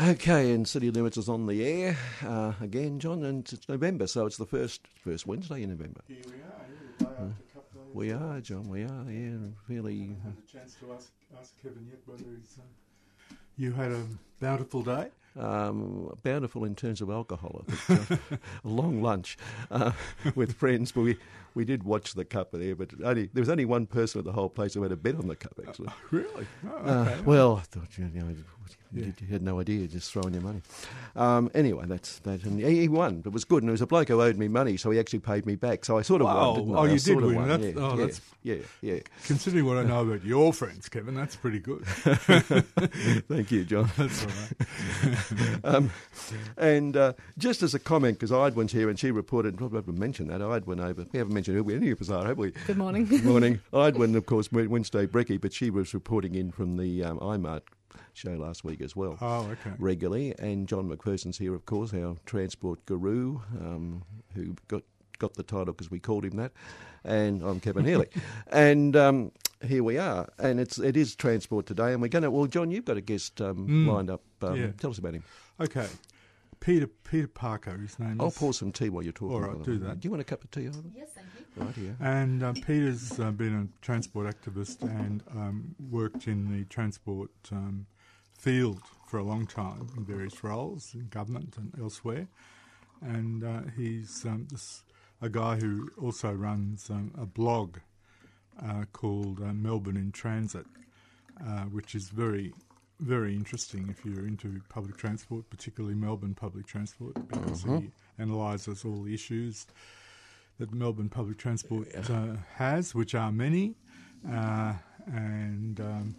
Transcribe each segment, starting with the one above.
Okay, and City Limits is on the air uh, again, John, and it's November, so it's the first first Wednesday in November. Here we are, yeah, the day after Cup Day. We are, John, we are, yeah, really. I had a chance to ask, ask Kevin yet whether he's. Uh, you had a bountiful day. Um, bountiful in terms of alcohol. I think. Uh, a long lunch uh, with friends, but we, we did watch the cup there. But only there was only one person at the whole place who had a bet on the cup. Actually, Really? Oh, Uh, well, I thought you know, you, Yeah. you had no idea, just throwing your money. Um, anyway, that's that, and he he won. It was good, and it was a bloke who owed me money, so he actually paid me back. So I sort of Wow. won. Oh, I? I you did win. won. That's- yeah, oh, yeah, that's- yeah, yeah. Considering what I know about your friends, Kevin, that's pretty good. Thank you, John. That's all right. Um, and uh, just as a comment, because I'd Idwin's here and she reported, probably haven't mentioned that, Idwin over, we haven't mentioned who any of us are, have we? Good morning. Good morning. Idwin, of course, Wednesday Brecky, but she was reporting in from the um, IMARC show last week as well. Oh, okay. regularly. And John McPherson's here, of course, our transport guru, um, who got got the title because we called him that. And I'm Kevin Healy. and um, here we are. And it's it is transport today. And we're going to, well, John, you've got a guest um, Mm. lined up. Um, Yeah. Tell us about him. Okay. Peter Peter Parker, his name I'll is. pour some tea while you're talking. All right, do that. Do you want a cup of tea, Ivan? yes, thank you. Right here. And uh, Peter's uh, been a transport activist and um, worked in the transport um, field for a long time in various roles in government and elsewhere. And uh, he's um, this, a guy who also runs um, a blog uh, called uh, Melbourne on Transit, uh, which is very, very interesting if you're into public transport, particularly Melbourne public transport, because he analyses all the issues that Melbourne public transport uh, has, which are many, uh, and um,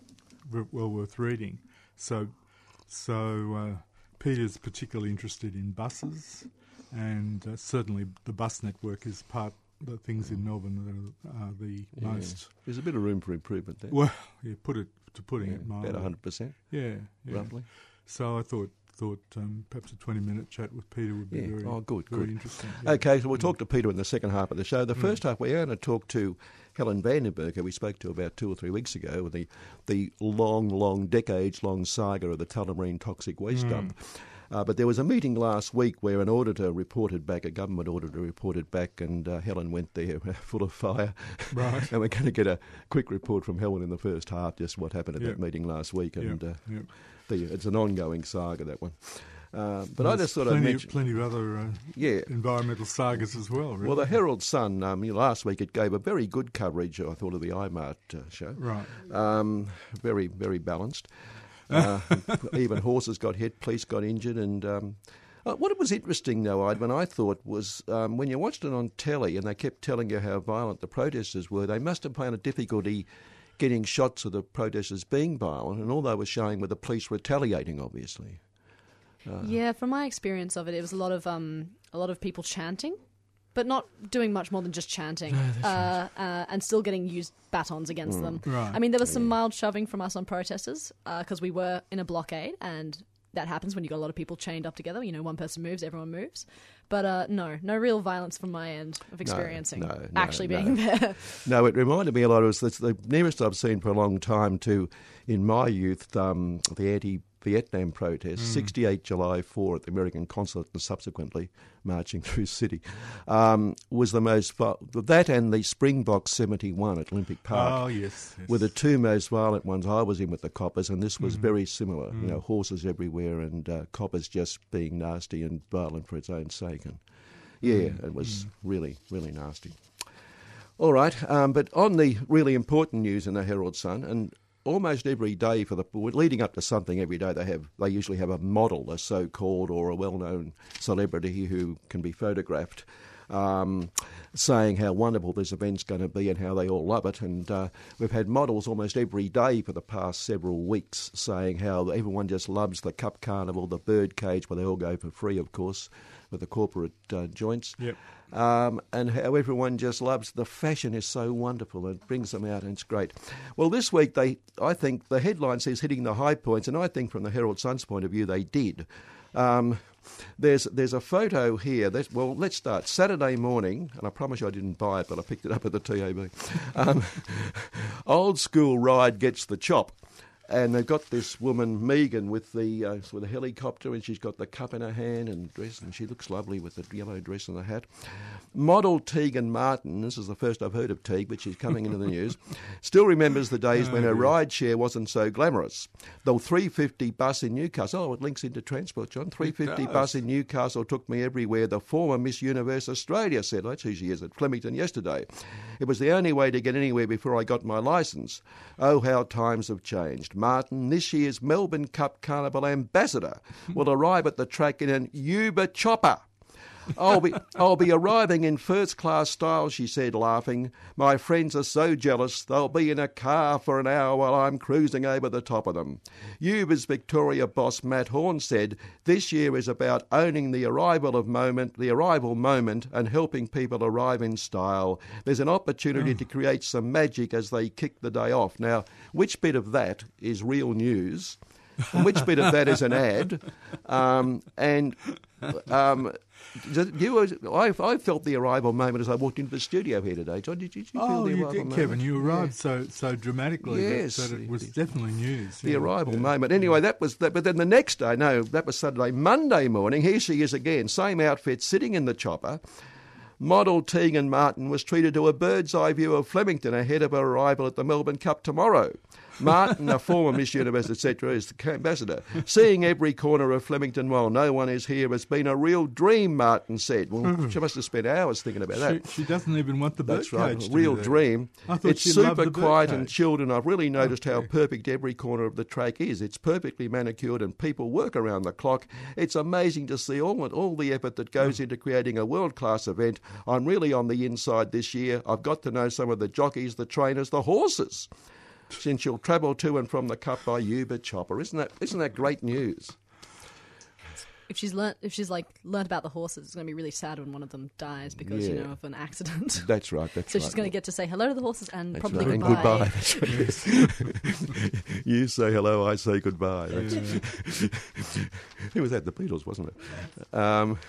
well worth reading. So, so uh, Peter's particularly interested in buses, and uh, certainly the bus network is part the things in Melbourne that are, the Yeah. most There's a bit of room for improvement there. well. Yeah, put it to putting Yeah, it mildly. about 100%, Yeah, yeah. roughly. So I thought thought um, perhaps a twenty minute chat with Peter would be Yeah. very Oh, good, very good. interesting. yeah. Okay, so we'll Mm. talk to Peter in the second half of the show. The first half, we're going to talk to Helen Vandenberg, who we spoke to about two or three weeks ago, with the the long, long, decades long saga of the Tullamarine toxic waste Mm. dump. Uh, but there was a meeting last week where an auditor reported back, a government auditor reported back, and uh, Helen went there full of fire. Right. and we're going to get a quick report from Helen in the first half, just what happened at Yeah. that meeting last week. And uh, yeah. the, it's an ongoing saga, that one. Uh, but I just thought I'd plenty, mention. plenty of other uh, Yeah, environmental sagas as well. Really. well, the Herald Sun, um, last week it gave a very good coverage, I thought, of the IMARC uh, show. right. Um, very, very balanced. Uh, even horses got hit, police got injured, and um, uh, what was interesting, though, when I thought was um, when you watched it on telly and they kept telling you how violent the protesters were, they must have found a difficulty getting shots of the protesters being violent, and all they were showing were the police retaliating, obviously. Uh, Yeah, from my experience of it, it was a lot of um, a lot of people chanting, but not doing much more than just chanting, uh, uh, and still getting used batons against them. Right. I mean, there was some mild shoving from us on protesters because we were in a blockade, and that happens when you got a lot of people chained up together. You know, one person moves, everyone moves. But uh, no, no real violence from my end of experiencing no, no, actually no. being there. No, it reminded me a lot of it's the nearest I've seen for a long time to, in my youth, um, the anti-Vietnam protests. Sixty-eight July four at the American consulate and subsequently marching through city um, was the most that and the Springbok seventy-one at Olympic Park. Oh yes. yes. Were the two most violent ones I was in with the coppers, and this was Mm. very similar. You know, horses everywhere, and uh, coppers just being nasty and violent for its own sake. And yeah, Mm. it was really, really nasty. All right, um, but on the really important news in the Herald Sun, and almost every day for the leading up to something every day they have they usually have a model, a so-called or a well-known celebrity who can be photographed. Um, saying how wonderful this event's going to be and how they all love it. And uh, we've had models almost every day for the past several weeks saying how everyone just loves the Cup Carnival, the bird cage, where they all go for free, of course, with the corporate uh, joints. Yep. Um, and how everyone just loves the fashion is so wonderful and it brings them out and it's great. Well, this week they, I think the headline says hitting the high points, and I think from the Herald Sun's point of view they did. Um, there's there's a photo here. That, well, let's start Saturday morning, and I promise you I didn't buy it, but I picked it up at the TAB. Um, old school ride gets the chop. And they've got this woman Megan with the uh, with a helicopter, and she's got the cup in her hand and dress, and she looks lovely with the yellow dress and the hat. Model Tegan Martin, this is the first I've heard of Teague, but she's coming into the news. Still remembers the days when her ride share wasn't so glamorous. The 350 bus in Newcastle, oh, it links into transport, John. 350 bus in Newcastle took me everywhere. The former Miss Universe Australia said, oh, that's who she is at Flemington yesterday. It was the only way to get anywhere before I got my licence. Oh, how times have changed. Martin, this year's Melbourne Cup Carnival ambassador, will arrive at the track in an Uber chopper. I'll be I'll be arriving in first class style, she said, laughing. My friends are so jealous they'll be in a car for an hour while I'm cruising over the top of them. Uber's Victoria boss Matt Horn said this year is about owning the arrival of moment, the arrival moment, and helping people arrive in style. There's an opportunity to create some magic as they kick the day off. Now, which bit of that is real news? and which bit of that is an ad? Um, and um, you I, I felt the arrival moment as I walked into the studio here today. John, did you, did you feel Oh, the you arrival did, moment? Kevin. You arrived Yeah. so so dramatically Yes. that, it was definitely news. The yeah, arrival yeah. moment. Anyway, that was that. But then the next day, no, that was Saturday. Monday morning, here she is again, same outfit, sitting in the chopper. Model Tegan Martin was treated to a bird's eye view of Flemington ahead of her arrival at the Melbourne Cup tomorrow. Martin, a former Miss Universe, etc., is the ambassador. Seeing every corner of Flemington while no one is here has been a real dream, Martin said. Well, hmm. she must have spent hours thinking about that. She, she doesn't even want the That's right, real dream. It's super quiet and chilled, and I've really noticed how perfect every corner of the track is. It's perfectly manicured, and people work around the clock. It's amazing to see all all the effort that goes hmm. into creating a world class event. I'm really on the inside this year. I've got to know some of the jockeys, the trainers, the horses. Since you'll travel to and from the Cup by Uber Chopper, isn't that isn't that great news? If she's learnt, if she's like learnt about the horses, it's going to be really sad when one of them dies because you Yeah. know of an accident. That's right. That's so right. she's going to get to say hello to the horses and That's probably right. And goodbye. goodbye. That's right. you say hello, I say goodbye. That's it was at the Beatles, wasn't it? Um,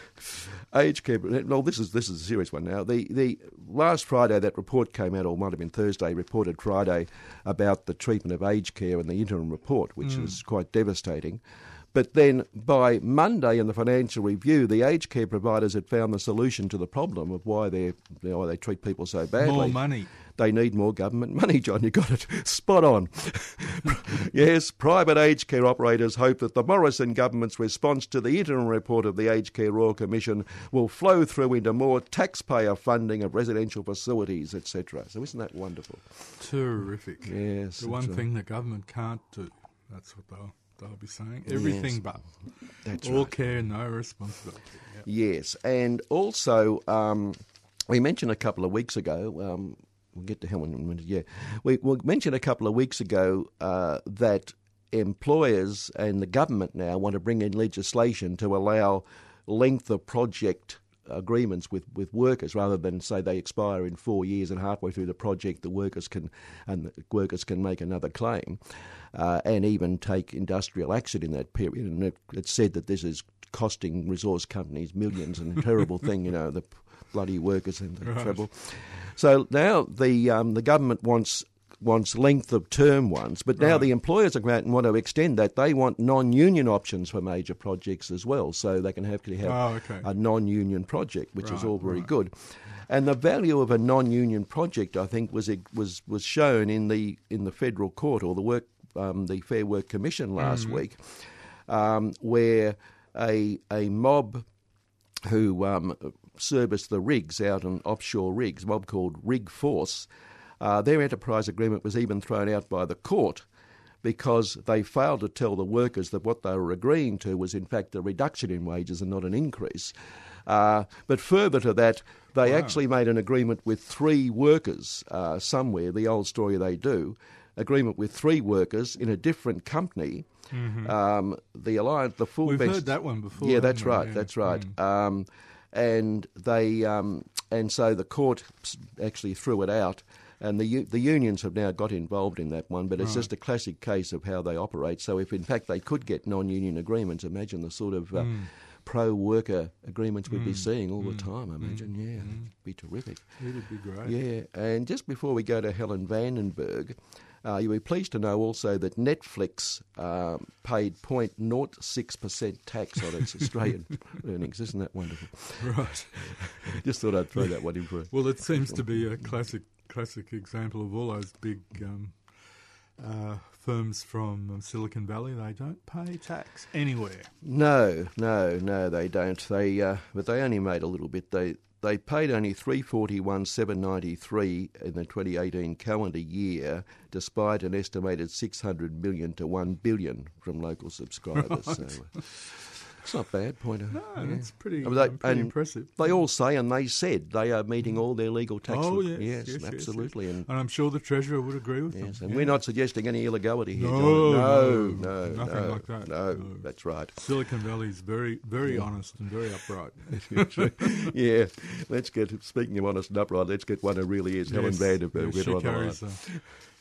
aged care. No, this is this is a serious one now. The the last Friday that report came out, or might have been Thursday, reported Friday about the treatment of aged care and the interim report, which is quite devastating. But then by Monday in the Financial Review, the aged care providers had found the solution to the problem of why they why they treat people so badly. More money. They need more government money, John. You got it spot on. yes, private aged care operators hope that the Morrison government's response to the interim report of the Aged Care Royal Commission will flow through into more taxpayer funding of residential facilities, etc. So isn't that wonderful? Terrific. Yes, The one right. thing the government can't do. That's what they'll, they'll be saying. Everything Yes. but. That's All right. care, no responsibility. Yeah. Yes, and also um, we mentioned a couple of weeks ago. Um, we'll get to Helen in a minute. Yeah, we, we mentioned a couple of weeks ago uh, that employers and the government now want to bring in legislation to allow length of project agreements with, with workers rather than say they expire in four years and halfway through the project the workers can and the workers can make another claim uh, and even take industrial action in that period and it, it's said that this is costing resource companies millions and a terrible thing you know the bloody workers in the Right. trouble so now the um, the government wants wants length of term ones, but now Right. the employers are going to want to extend that. They want non-union options for major projects as well, so they can have, have Oh, okay. a non-union project, which is all very right. good. And the value of a non-union project, I think, was was was shown in the in the federal court or the work um, the Fair Work Commission last Mm-hmm. week, um, where a a mob who um, serviced the rigs out on offshore rigs, a mob called Rig Force, uh, their enterprise agreement was even thrown out by the court because they failed to tell the workers that what they were agreeing to was in fact a reduction in wages and not an increase. Uh, but further to that, they Wow. actually made an agreement with three workers uh, somewhere, the old story they do, agreement with three workers in a different company. Um, the alliance, the full Mm-hmm. We've heard that one before. yeah, that's right. Yeah. That's right. Mm. Um, and they um, and so the court actually threw it out, and the the unions have now got involved in that one. But it's Right. just a classic case of how they operate. So if in fact they could get non-union agreements, imagine the sort of uh, Mm. pro-worker agreements we'd be seeing all the time. I Mm. imagine, yeah, it'd be terrific. It'd be great. Yeah, and just before we go to Helen Vandenberg, Uh, you'll be pleased to know also that Netflix um, paid 0.06% tax on its Australian earnings. Isn't that wonderful? Right. Just thought I'd throw that one in for Well, it seems to be a classic classic example of all those big um, uh, firms from um, Silicon Valley. They don't pay tax anywhere. No, no, no, they don't. They, uh, but they only made a little bit. They they paid only three forty one seven ninety three in the twenty eighteen calendar year, despite an estimated six hundred million to one billion from local subscribers. So, uh, it's not bad. Point of No, yeah. that's pretty, I mean, they- um, pretty and impressive. They all say, and they said they are meeting all their legal tax. oh, re- yes, yes, yes, yes. absolutely, and And I'm sure the Treasurer would agree with yes, them. and yeah. we're not suggesting any illegality here. No, no, no, no, nothing no, like that. No, No. that's right. Silicon Valley is very, very honest and very upright. yeah, let's get. Speaking of honest and upright, let's get one who really is Helen Yes, Vandenberg. yes, Get her she on the line. carries, uh,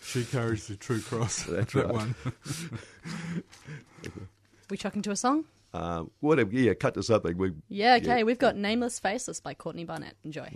she carries the true cross. That's that right. one. We chucking to a song? Um, whatever. Yeah, cut to something. We Yeah, okay. Yeah. We've got Nameless Faceless by Courtney Barnett. Enjoy.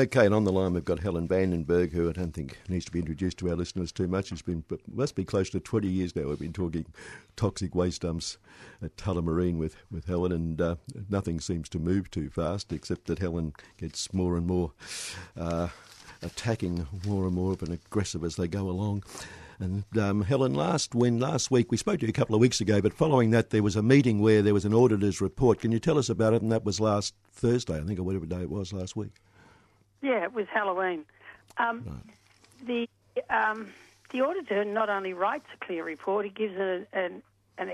Okay, and on the line we've got Helen Vandenberg, who I don't think needs to be introduced to our listeners too much. It's been must be close to twenty years now. We've been talking toxic waste dumps at Tullamarine with with Helen, and uh, nothing seems to move too fast, except that Helen gets more and more uh, attacking, more and more of an aggressive as they go along. And um, Helen, last when last week we spoke to you a couple of weeks ago, but following that there was a meeting where there was an auditor's report. Can you tell us about it? And that was last Thursday, I think, or whatever day it was last week. Yeah, it was Halloween. Um, The um, the auditor not only writes a clear report, he gives an, an, an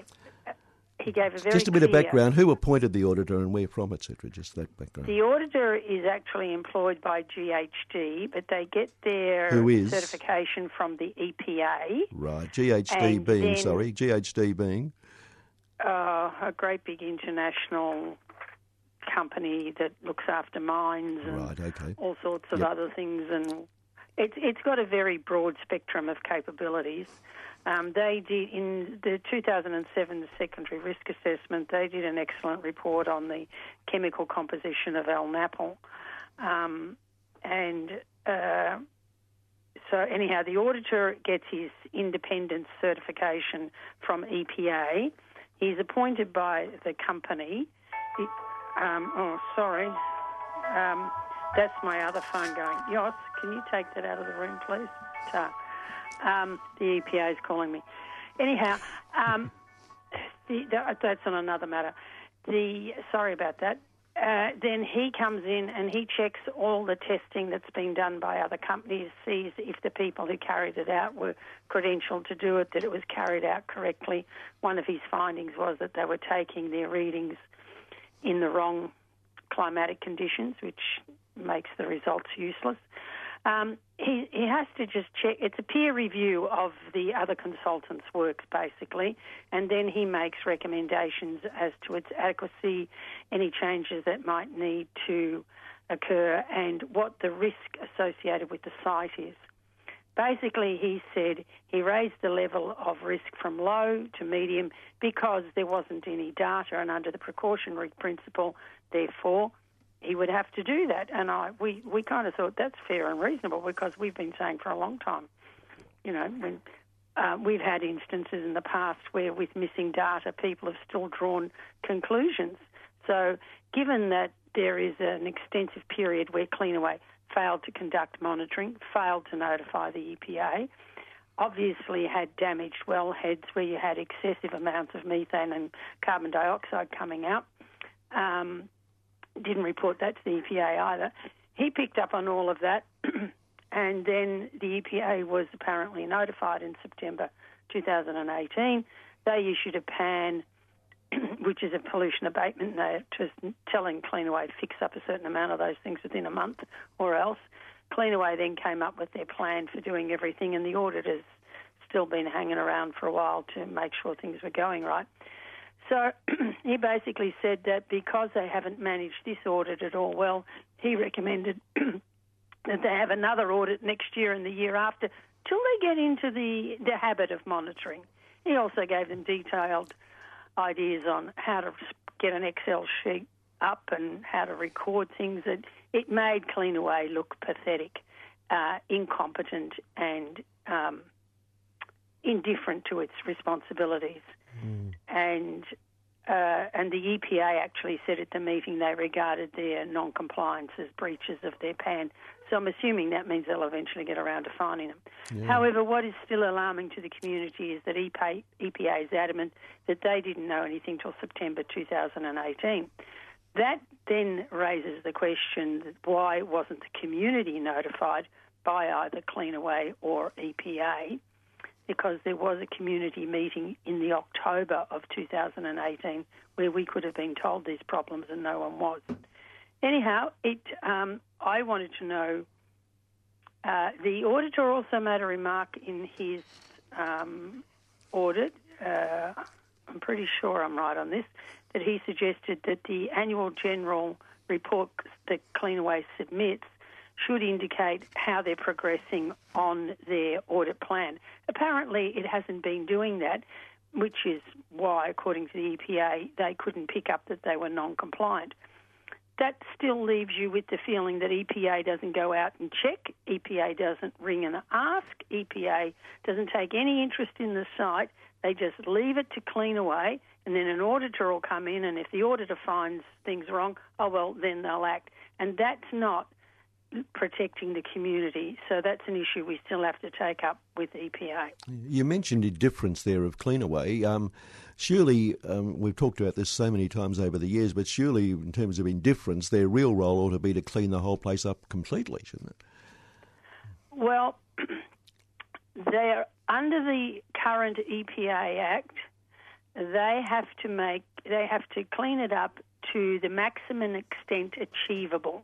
he gave a very Just a bit of background. Who appointed the auditor and where from, etc. Just that background. The auditor is actually employed by GHD, but they get their Who is? certification from the EPA, right. GHD being, then- sorry. GHD being. uh, a great big international company that looks after mines and Right, okay. all sorts of Yep. other things, and it's it's got a very broad spectrum of capabilities. Um, they did in the 2007 secondary risk assessment. They did an excellent report on the chemical composition of LNAPL, um, and uh, so anyhow, the auditor gets his independence certification from EPA. He's appointed by the company. He- um, oh, sorry. Um, that's my other phone going. Yoss, can you take that out of the room, please? Ta. Um, the EPA is calling me. Anyhow, um, the, that, that's on another matter. The sorry about that. uh, then he comes in and he checks all the testing that's been done by other companies, sees if the people who carried it out were credentialed to do it, that it was carried out correctly. One of his findings was that they were taking their readings in the wrong climatic conditions, which makes the results useless. Um, he, he has to just check. It's a peer review of the other consultants' works, basically, and then he makes recommendations as to its adequacy, any changes that might need to occur, and what the risk associated with the site is. Basically, he said he raised the level of risk from low to medium because there wasn't any data, and under the precautionary principle, therefore, he would have to do that. And I, we, we kind of thought that's fair and reasonable because we've been saying for a long time, you know, when, uh, we've had instances in the past where with missing data, people have still drawn conclusions. So, given that there is an extensive period where Cleanaway failed to conduct monitoring, failed to notify the EPA, obviously had damaged well heads where you had excessive amounts of methane and carbon dioxide coming out. Um, didn't report that to the EPA either. He picked up on all of that, and then the EPA was apparently notified in September 2018. They issued a PAN, which is a pollution abatement. They're just telling Cleanaway to fix up a certain amount of those things within a month or else. Cleanaway then came up with their plan for doing everything, and the auditors still been hanging around for a while to make sure things were going right. So he basically said that because they haven't managed this audit at all well, he recommended that they have another audit next year and the year after till they get into the, the habit of monitoring. He also gave them detailed ideas on how to get an Excel sheet up and how to record things. That it made Cleanaway look pathetic, uh, incompetent, and um, indifferent to its responsibilities. And uh, and the EPA actually said at the meeting they regarded their non-compliance as breaches of their PAN. So I'm assuming that means they'll eventually get around to finding them. However, what is still alarming to the community is that EPA, EPA is adamant that they didn't know anything till September 2018. That then raises the question why wasn't the community notified by either Cleanaway or EPA? Because there was a community meeting in the October of 2018 where we could have been told these problems and no one was. Anyhow, it. Um, I wanted to know. Uh, the auditor also made a remark in his um, audit. Uh, I'm pretty sure I'm right on this. That he suggested that the annual general report that Cleanaway submits should indicate how they're progressing on their audit plan. Apparently, it hasn't been doing that, which is why, according to the EPA, they couldn't pick up that they were non compliant. That still leaves you with the feeling that EPA doesn't go out and check, EPA doesn't ring and ask, EPA doesn't take any interest in the site. They just leave it to Cleanaway, and then an auditor will come in, and if the auditor finds things wrong, oh well, then they'll act. And that's not protecting the community. So that's an issue we still have to take up with EPA. You mentioned indifference there of Cleanaway. Um, surely, um, we've talked about this so many times over the years, but surely, in terms of indifference, their real role ought to be to clean the whole place up completely, shouldn't it? Well, they're under the current EPA Act. They have to make they have to clean it up to the maximum extent achievable.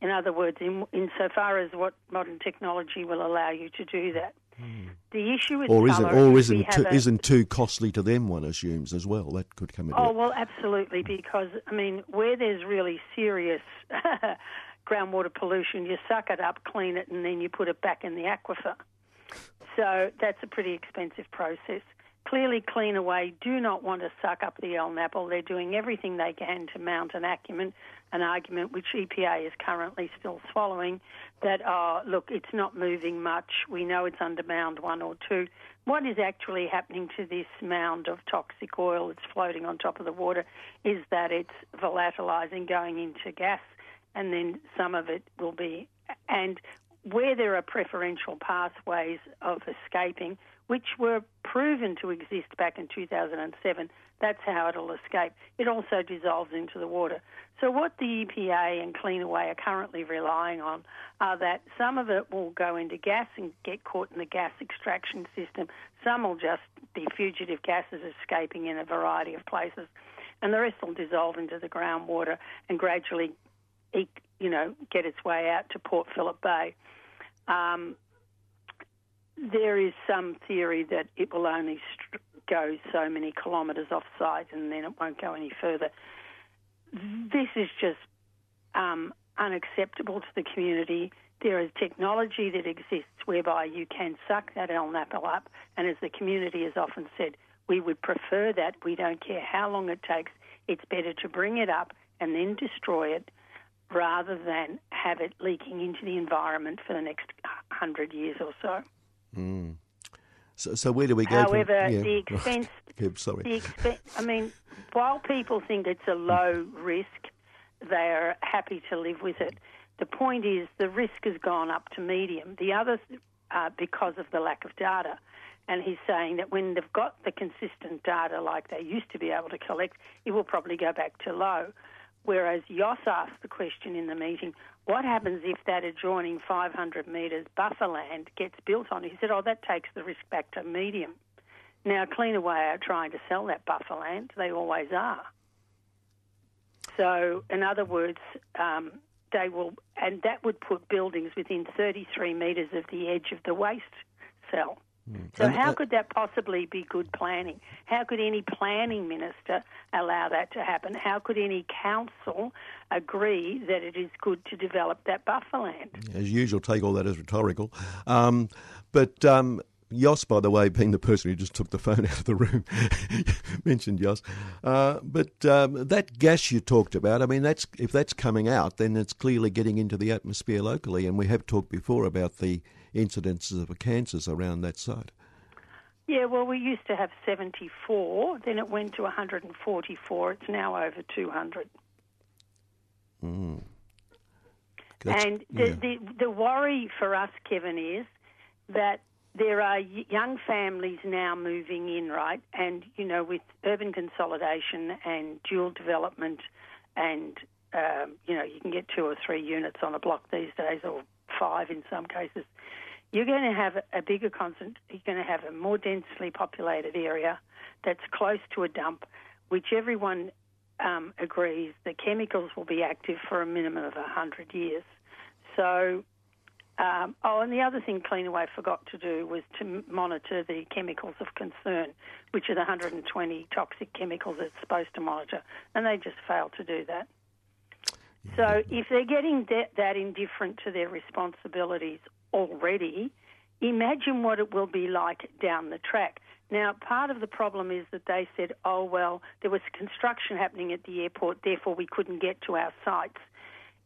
In other words, in insofar as what modern technology will allow you to do that. The issue with Or isn't, or is isn't, too, a- isn't too costly to them? One assumes as well. That could come into Oh it. well, absolutely. Because I mean, where there's really serious groundwater pollution, you suck it up, clean it, and then you put it back in the aquifer. So that's a pretty expensive process. Clearly, Cleanaway do not want to suck up the LNAPL. They're doing everything they can to mount an argument, an argument which EPA is currently still swallowing. That oh, look, it's not moving much. We know it's under mound one or two. What is actually happening to this mound of toxic oil that's floating on top of the water is that it's volatilizing, going into gas, and then some of it will be. And where there are preferential pathways of escaping, which were proven to exist back in 2007, that's how it'll escape. It also dissolves into the water. So, what the EPA and Cleanaway are currently relying on are that some of it will go into gas and get caught in the gas extraction system, some will just be fugitive gases escaping in a variety of places, and the rest will dissolve into the groundwater and gradually, eke- you know, get its way out to Port Phillip Bay. Um, there is some theory that it will only st- go so many kilometres off site and then it won't go any further. This is just um, unacceptable to the community. There is technology that exists whereby you can suck that LNAPL up, and as the community has often said, we would prefer that. We don't care how long it takes. It's better to bring it up and then destroy it rather than have it leaking into the environment for the next hundred years or so. So, so where do we go? However, from, yeah, the right. expense Yeah, sorry. the expen- I mean, while people think it's a low risk, they're happy to live with it. The point is, the risk has gone up to medium. The other, uh, because of the lack of data. And he's saying that when they've got the consistent data like they used to be able to collect, it will probably go back to low. Whereas Yoss asked the question in the meeting, what happens if that adjoining 500 metres buffer land gets built on? He said, oh, that takes the risk back to medium. Now, Cleanaway are trying to sell that buffer land. They always are. So, in other words, um, they will, and that would put buildings within 33 metres of the edge of the waste cell. So, And, how uh, could that possibly be good planning? How could any planning minister allow that to happen? How could any council agree that it is good to develop that buffer land? As usual, take all that as rhetorical. Um, but um, Yoss, by the way, being the person who just took the phone out of the room, mentioned Yoss. Uh, but um, that gas you talked about, I mean, that's if that's coming out, then it's clearly getting into the atmosphere locally. And we have talked before about the incidences of cancers around that site. Yeah, well, we used to have 74, then it went to 144. It's now over 200. That's- and the, yeah. the, the worry for us, Kevin, is that there are young families now moving in, right? And, you know, with urban consolidation and dual development, and, um, you know, you can get two or three units on a block these days, or five in some cases. You're going to have a bigger concent. You're going to have a more densely populated area that's close to a dump, which everyone um, agrees the chemicals will be active for a minimum of 100 years. So, um, oh, and the other thing Cleanaway forgot to do was to monitor the chemicals of concern, which are the 120 toxic chemicals it's supposed to monitor, and they just failed to do that. So, if they're getting that, that indifferent to their responsibilities already, imagine what it will be like down the track. Now, part of the problem is that they said, oh, well, there was construction happening at the airport, therefore we couldn't get to our sites.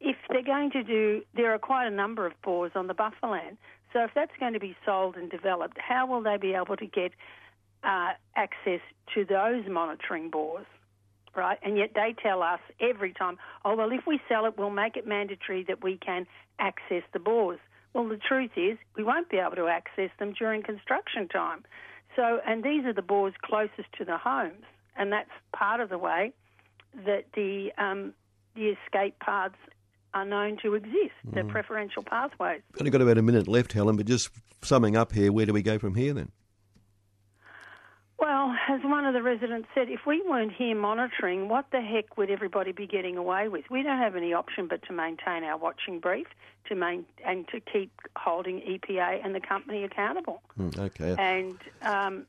If they're going to do, there are quite a number of bores on the buffer land. So if that's going to be sold and developed, how will they be able to get uh, access to those monitoring bores? Right, and yet they tell us every time, oh, well, if we sell it, we'll make it mandatory that we can access the bores. Well, the truth is, we won't be able to access them during construction time. So, and these are the bores closest to the homes, and that's part of the way that the um, the escape paths are known to exist, the preferential pathways. We've Only got about a minute left, Helen, but just summing up here, where do we go from here then? Well, as one of the residents said, if we weren't here monitoring, what the heck would everybody be getting away with? We don't have any option but to maintain our watching brief, to main, and to keep holding EPA and the company accountable. Hmm, okay. And um,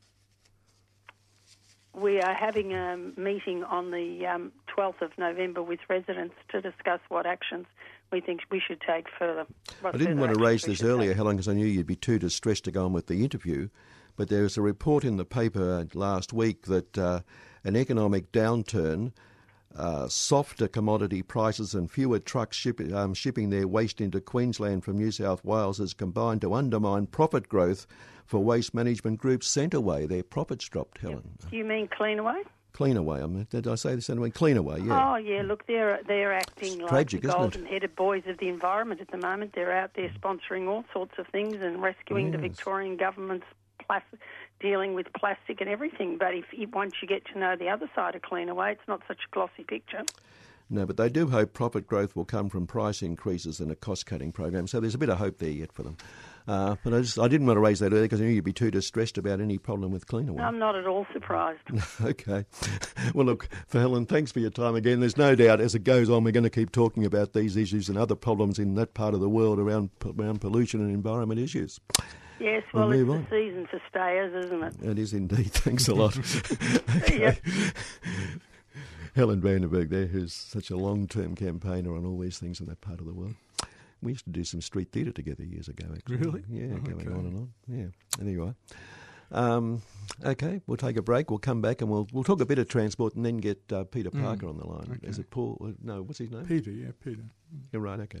we are having a meeting on the um, 12th of November with residents to discuss what actions we think we should take further. I didn't further want to raise this earlier, take. Helen, because I knew you'd be too distressed to go on with the interview. But there was a report in the paper last week that uh, an economic downturn, uh, softer commodity prices, and fewer trucks ship, um, shipping their waste into Queensland from New South Wales has combined to undermine profit growth for waste management group Centreway. Their profits dropped, Helen. Do you mean Cleanaway? Cleanaway. I mean, did I say this anyway? Cleanaway, yeah. Oh yeah, look, they're they're acting like tragic, the golden-headed boys of the environment at the moment. They're out there sponsoring all sorts of things and rescuing the Victorian government's dealing with plastic and everything. But if, once you get to know the other side of Cleanaway, it's not such a glossy picture. No, but they do hope profit growth will come from price increases and a cost-cutting program. So there's a bit of hope there yet for them. Uh, but I, just, I didn't want to raise that earlier because I knew you'd be too distressed about any problem with Cleanaway. I'm not at all surprised. Okay. Well, look, for Helen, thanks for your time again. There's no doubt as it goes on, we're going to keep talking about these issues and other problems in that part of the world around around pollution and environment issues. Yes, We'll well, it's move the season for stayers, isn't it? It is indeed. Thanks a lot. Yeah. Helen Vandenberg there, who's such a long-term campaigner on all these things in that part of the world. We used to do some street theatre together years ago, actually. Really? Yeah, going Okay. on and on. Yeah. Anyway. Um, okay, we'll take a break. We'll come back and we'll we'll talk a bit of transport and then get uh, Peter Mm. Parker on the line. Okay. Is it Paul? No, what's his name? Peter, yeah, Peter. You're right. Okay.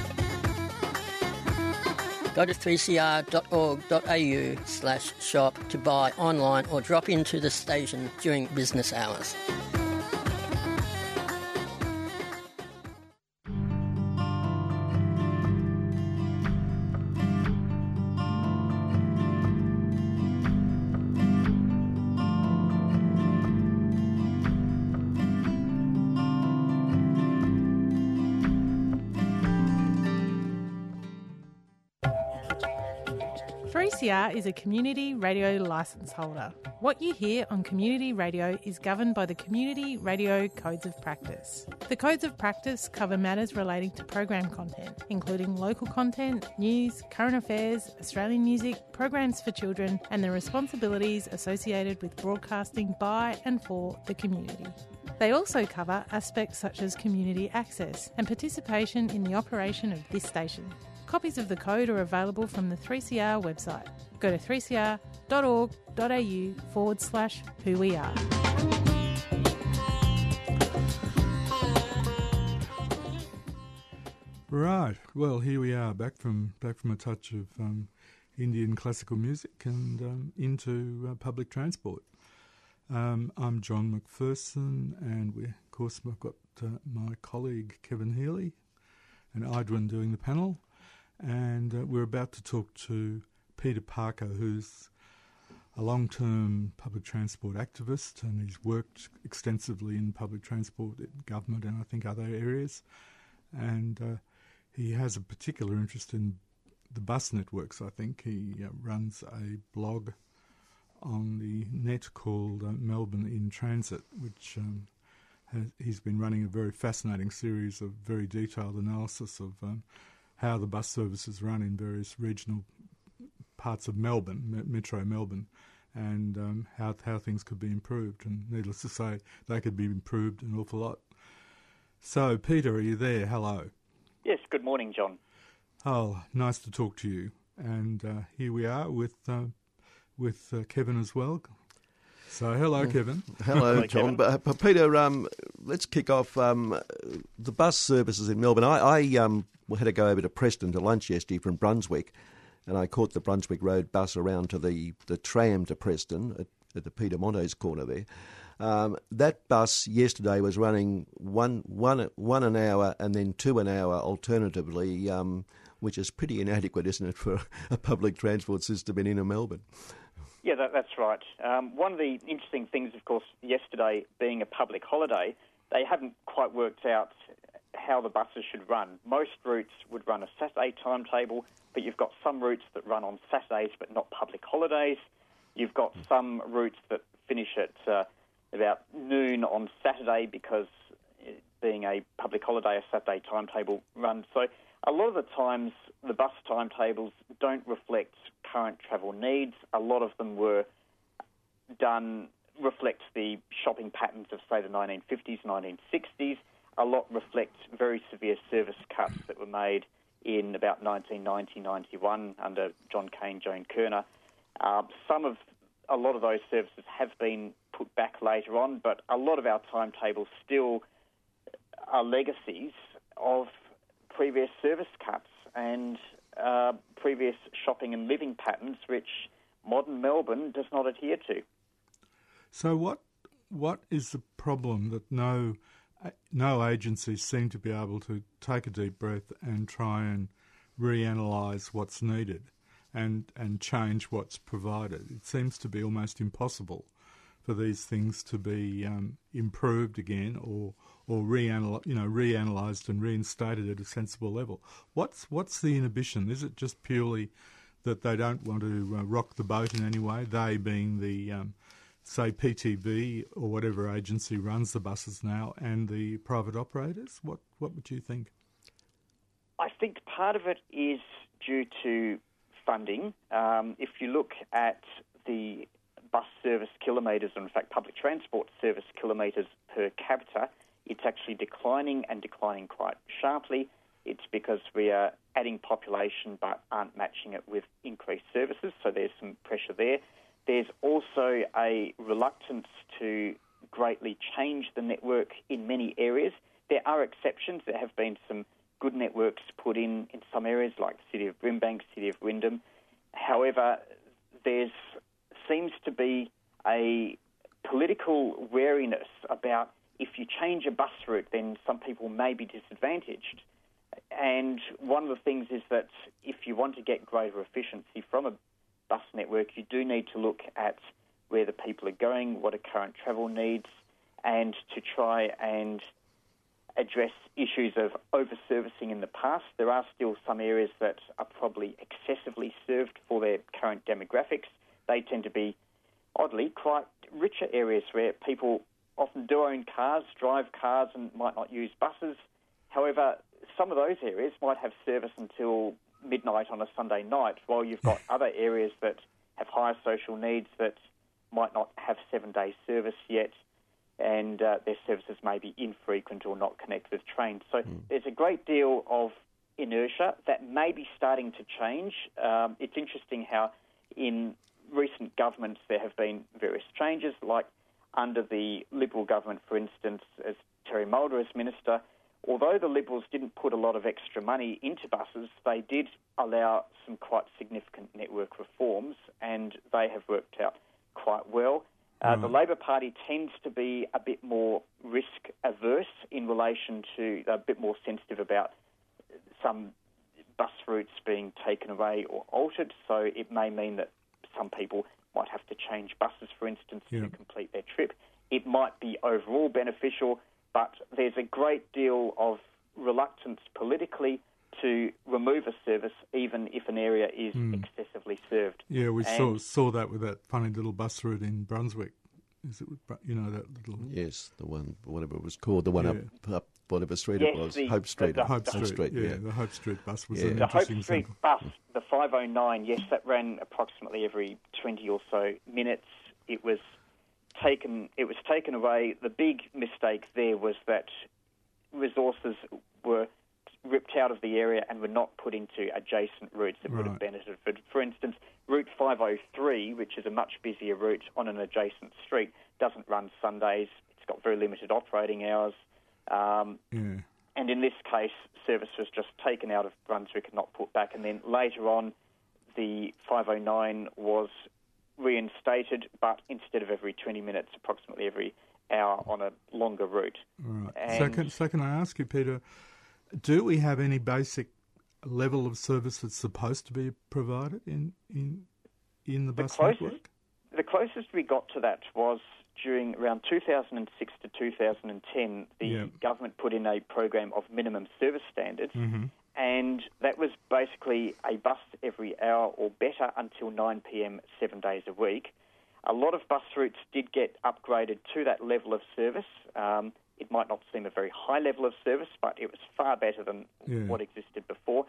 Go to 3cr.org.au slash shop to buy online or drop into the station during business hours. Is a community radio licence holder. What you hear on community radio is governed by the Community Radio Codes of Practice. The Codes of Practice cover matters relating to program content, including local content, news, current affairs, Australian music, programs for children, and the responsibilities associated with broadcasting by and for the community. They also cover aspects such as community access and participation in the operation of this station. Copies of the code are available from the 3CR website. Go to 3cr.org.au forward slash who we are. Right. Well, here we are, back from back from a touch of um, Indian classical music and um, into uh, public transport. Um, I'm John McPherson, and we, of course, I've got uh, my colleague Kevin Healy and Idwin doing the panel, and uh, we're about to talk to Peter Parker, who's a long-term public transport activist, and he's worked extensively in public transport, in government, and I think other areas, and. Uh, he has a particular interest in the bus networks. I think he uh, runs a blog on the net called uh, Melbourne on Transit, which um, has, he's been running a very fascinating series of very detailed analysis of um, how the bus services run in various regional parts of Melbourne, Metro Melbourne, and um, how how things could be improved. And needless to say, they could be improved an awful lot. So, Peter, are you there? Hello. Yes, good morning, John. Oh, nice to talk to you. And uh, here we are with uh, with uh, Kevin as well. So, hello, Kevin. Hello, Hello, John. Kevin. But, uh, Peter, um, let's kick off um, the bus services in Melbourne. I, I um, had to go over to Preston to lunch yesterday from Brunswick, and I caught the Brunswick Road bus around to the, the tram to Preston at, at the Piedimonte's corner there. Um, that bus yesterday was running one, one, one an hour and then two an hour alternatively, um, which is pretty inadequate, isn't it, for a public transport system in inner Melbourne? Yeah, that, that's right. Um, one of the interesting things, of course, yesterday being a public holiday, they haven't quite worked out how the buses should run. Most routes would run a Saturday timetable, but you've got some routes that run on Saturdays but not public holidays. You've got some routes that finish at uh, about noon on Saturday because uh, being a public holiday, a Saturday timetable runs. So a lot of the times the bus timetables don't reflect current travel needs. A lot of them were done reflect the shopping patterns of say the 1950s, 1960s, a lot reflect very severe service cuts that were made in about 1990-91 under John Cain, Joan Kirner. Um, some of a lot of those services have been put back later on, but a lot of our timetables still are legacies of previous service cuts and uh, previous shopping and living patterns, which modern Melbourne does not adhere to. So what what is the problem that no no agencies seem to be able to take a deep breath and try and reanalyze what's needed and and change what's provided? It seems to be almost impossible for these things to be um, improved again or or reanal- you know reanalyzed and reinstated at a sensible level. What's what's the inhibition? Is it just purely that they don't want to uh, rock the boat in any way? They being the um, say PTV or whatever agency runs the buses now, and the private operators. What what would you think? I think part of it is due to funding. Um, if you look at the bus service kilometres, or in fact public transport service kilometres per capita, it's actually declining and declining quite sharply. It's because we are adding population but aren't matching it with increased services, so there's some pressure there. There's also a reluctance to greatly change the network in many areas. There are exceptions. There have been some good networks put in in some areas, like the city of Brimbank, city of Wyndham. However, there seems to be a political wariness about you change a bus route, then some people may be disadvantaged. And one of the things is that if you want to get greater efficiency from a bus network, you do need to look at where the people are going, what are current travel needs, and to try and address issues of over servicing in the past. There are still some areas that are probably excessively served for their current demographics. They tend to be, oddly, quite richer areas where people often do own cars, drive cars, and might not use buses. However, some of those areas might have service until midnight on a Sunday night, while you've got other areas that have higher social needs that might not have seven day service yet, and uh, their services may be infrequent or not connect with trains. So there's a great deal of inertia that may be starting to change. Um, it's interesting how in recent governments there have been various changes, like under the Liberal government, for instance, as Terry Mulder as minister, although the Liberals didn't put a lot of extra money into buses, they did allow some quite significant network reforms, and they have worked out quite well. Uh, The Labor Party tends to be a bit more risk averse in relation to, a bit more sensitive about some bus routes being taken away or altered, so it may mean that some people might have to change buses, for instance, Yeah. to complete their trip. It might be overall beneficial, but there's a great deal of reluctance politically to remove a service, even if an area is hmm. excessively served. Yeah, we saw And- saw that with that funny little bus route in Brunswick. Is it you know that little Yes, the one, whatever it was called, the one Yeah. up, up whatever street Yes, it was, the- Hope Street. the- Hope the- Street? yeah, yeah. the Hope Street bus was Yeah. an The Hope interesting Street example. bus, the 509, yes, that ran approximately every 20 or so minutes. It was taken. It was taken away. The big mistake there was that resources were ripped out of the area and were not put into adjacent routes that would have Right. benefited. For instance, Route 503, which is a much busier route on an adjacent street, doesn't run Sundays. It's got very limited operating hours. Um, Yeah, and in this case, service was just taken out of Brunswick and not put back. And then later on, the 509 was reinstated, but instead of every 20 minutes, approximately every hour on a longer route. right. And- So can, so can I ask you, Peter? Do we have any basic level of service that's supposed to be provided in in in the bus closest- network? The closest we got to that was during around 2006 to 2010. The Yeah. government put in a program of minimum service standards, Mm-hmm. and that was basically a bus every hour or better until 9 p.m. seven days a week. A lot of bus routes did get upgraded to that level of service. Um, it might not seem a very high level of service, but it was far better than Yeah. what existed before.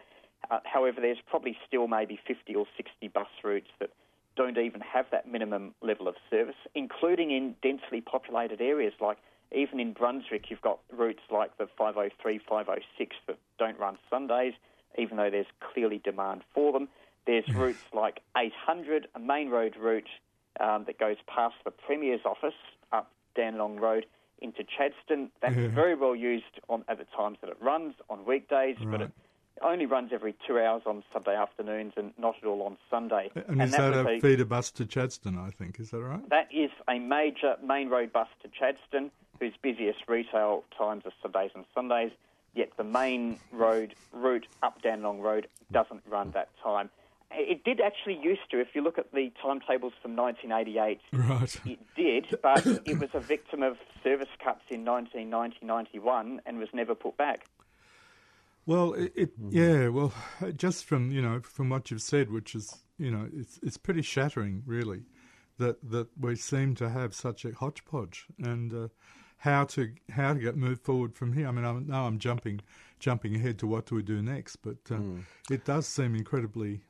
Uh, however, there's probably still maybe 50 or 60 bus routes that don't even have that minimum level of service, including in densely populated areas like Even in Brunswick, you've got routes like the 503, 506 that don't run Sundays, even though there's clearly demand for them. There's routes like 800, a main road route um, that goes past the Premier's office up Dandenong Road into Chadstone. That's Yeah. very well used on at the times that it runs on weekdays, but it only runs every two hours on Sunday afternoons and not at all on Sunday. And, is that, was a feeder bus to Chadstone, I think? Is that right? that is a major main road bus to Chadstone, whose busiest retail times are Sundays and Sundays. Yet the main road route up Dandenong Road doesn't run that time. It did actually used to. If you look at the timetables from 1988, Right. it did, but it was a victim of service cuts in 1990-91 and was never put back. Well, it, it Hmm. yeah. Well, just from you know from what you've said, which is you know it's it's pretty shattering, really, that that we seem to have such a hodgepodge and uh, how to how to get move forward from here. I mean, I know I'm jumping jumping ahead to what do we do next, but uh, Hmm. it does seem incredibly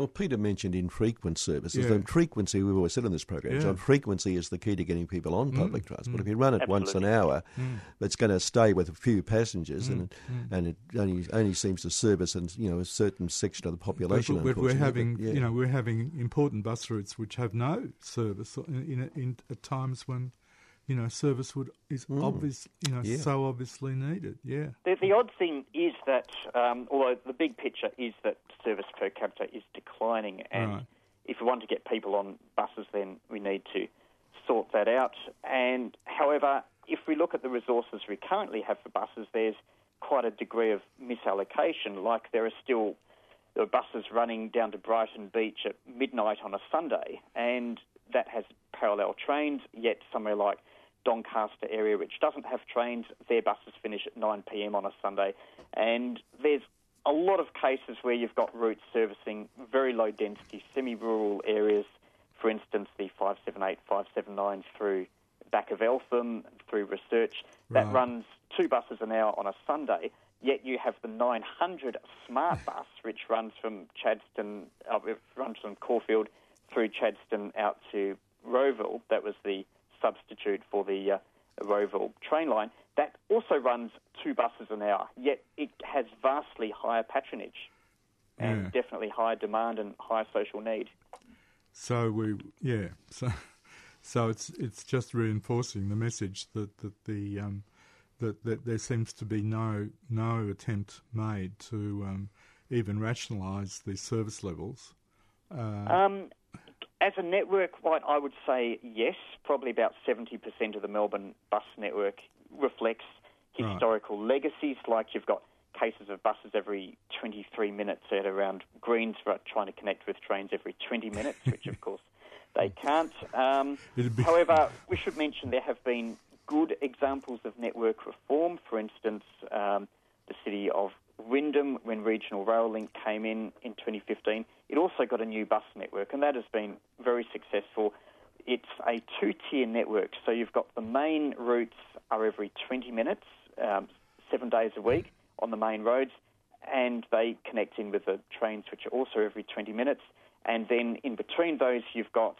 Well, Peter mentioned infrequent services. Yeah. The frequency, we've always said on this program, Yeah. John, frequency is the key to getting people on mm. public transport. Mm. If you run it once an Absolutely. hour, mm. it's going to stay with a few passengers, and and it only only seems to service and you know a certain section of the population. But, but we're having, But, yeah. you know, we're having important bus routes which have no service in, in, in at times when, you know, service would is obvious, you know, Mm. Yeah. so obviously needed. Yeah. The, the odd thing is that, um, although the big picture is that service per capita is declining, and Right. if we want to get people on buses, then we need to sort that out. And however, if we look at the resources we currently have for buses, there's quite a degree of misallocation. Like there are still there are buses running down to Brighton Beach at midnight on a Sunday, and that has parallel trains. Yet somewhere like Doncaster area, which doesn't have trains, their buses finish at 9 p.m. on a Sunday, and there's a lot of cases where you've got routes servicing very low density, semi rural areas. For instance, the 578, 579 through back of Eltham, through research, that Right. runs two buses an hour on a Sunday. Yet you have the 900 smart bus, which runs from Chadstone, uh, runs from Caulfield through Chadstone out to Rowville. That was the substitute for the uh, Rowville train line. That also runs two buses an hour. Yet it has vastly higher patronage and Yeah. definitely higher demand and higher social need. So we, yeah. So, so it's it's just reinforcing the message that that the um, that that there seems to be no no attempt made to um, even rationalise the service levels. Uh, Um, as a network, right, I would say yes. Probably about 70% of the Melbourne bus network reflects Right. historical legacies, like you've got cases of buses every 23 minutes at around Greensborough trying to connect with trains every 20 minutes, which of course they can't. Um, be- however, we should mention there have been good examples of network reform. For instance, um, the city of Wyndham, when Regional Rail Link came in in 2015, it also got a new bus network, and that has been very successful. It's a two-tier network, so you've got the main routes are every 20 minutes, um, seven days a week on the main roads, and they connect in with the trains, which are also every 20 minutes. And then in between those, you've got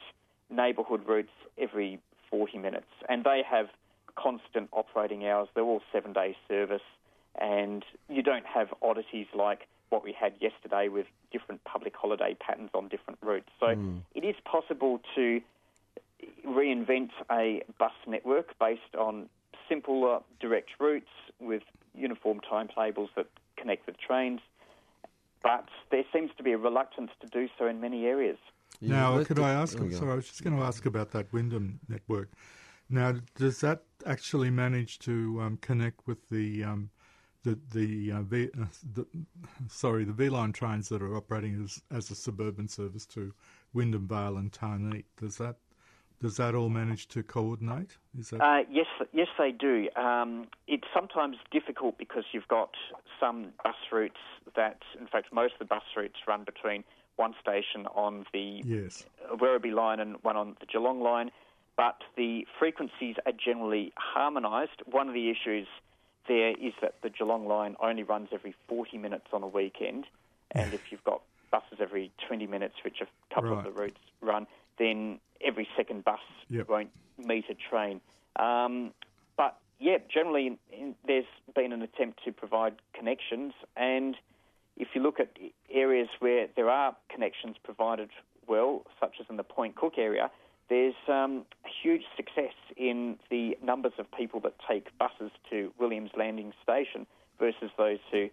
neighbourhood routes every 40 minutes, and they have constant operating hours. They're all seven-day service, and you don't have oddities like what we had yesterday with different public holiday patterns on different routes. So it is possible to reinvent a bus network based on simple, uh, direct routes with uniform timetables that connect with trains. But there seems to be a reluctance to do so in many areas. Yeah, now, could I ask? there we go. Sorry, I was just going to ask about that Wyndham network. Now, does that actually manage to um, connect with the um, the the, uh, v, uh, the sorry the V line trains that are operating as as a suburban service to Wyndham Vale and Tarneit? Does that does that all manage to coordinate? Is that Uh, yes, yes, they do. Um, it's sometimes difficult because you've got some bus routes that, in fact, most of the bus routes run between one station on the yes? Werribee line and one on the Geelong line, but the frequencies are generally harmonised. One of the issues there is that the Geelong line only runs every 40 minutes on a weekend, and if you've got buses every 20 minutes, which a couple Right. of the routes run, then every second bus Yep. won't meet a train. Um, but yeah, generally in, there's been an attempt to provide connections, and if you look at areas where there are connections provided well, such as in the Point Cook area, there's um, huge success in the numbers of people that take buses to Williams Landing Station versus those who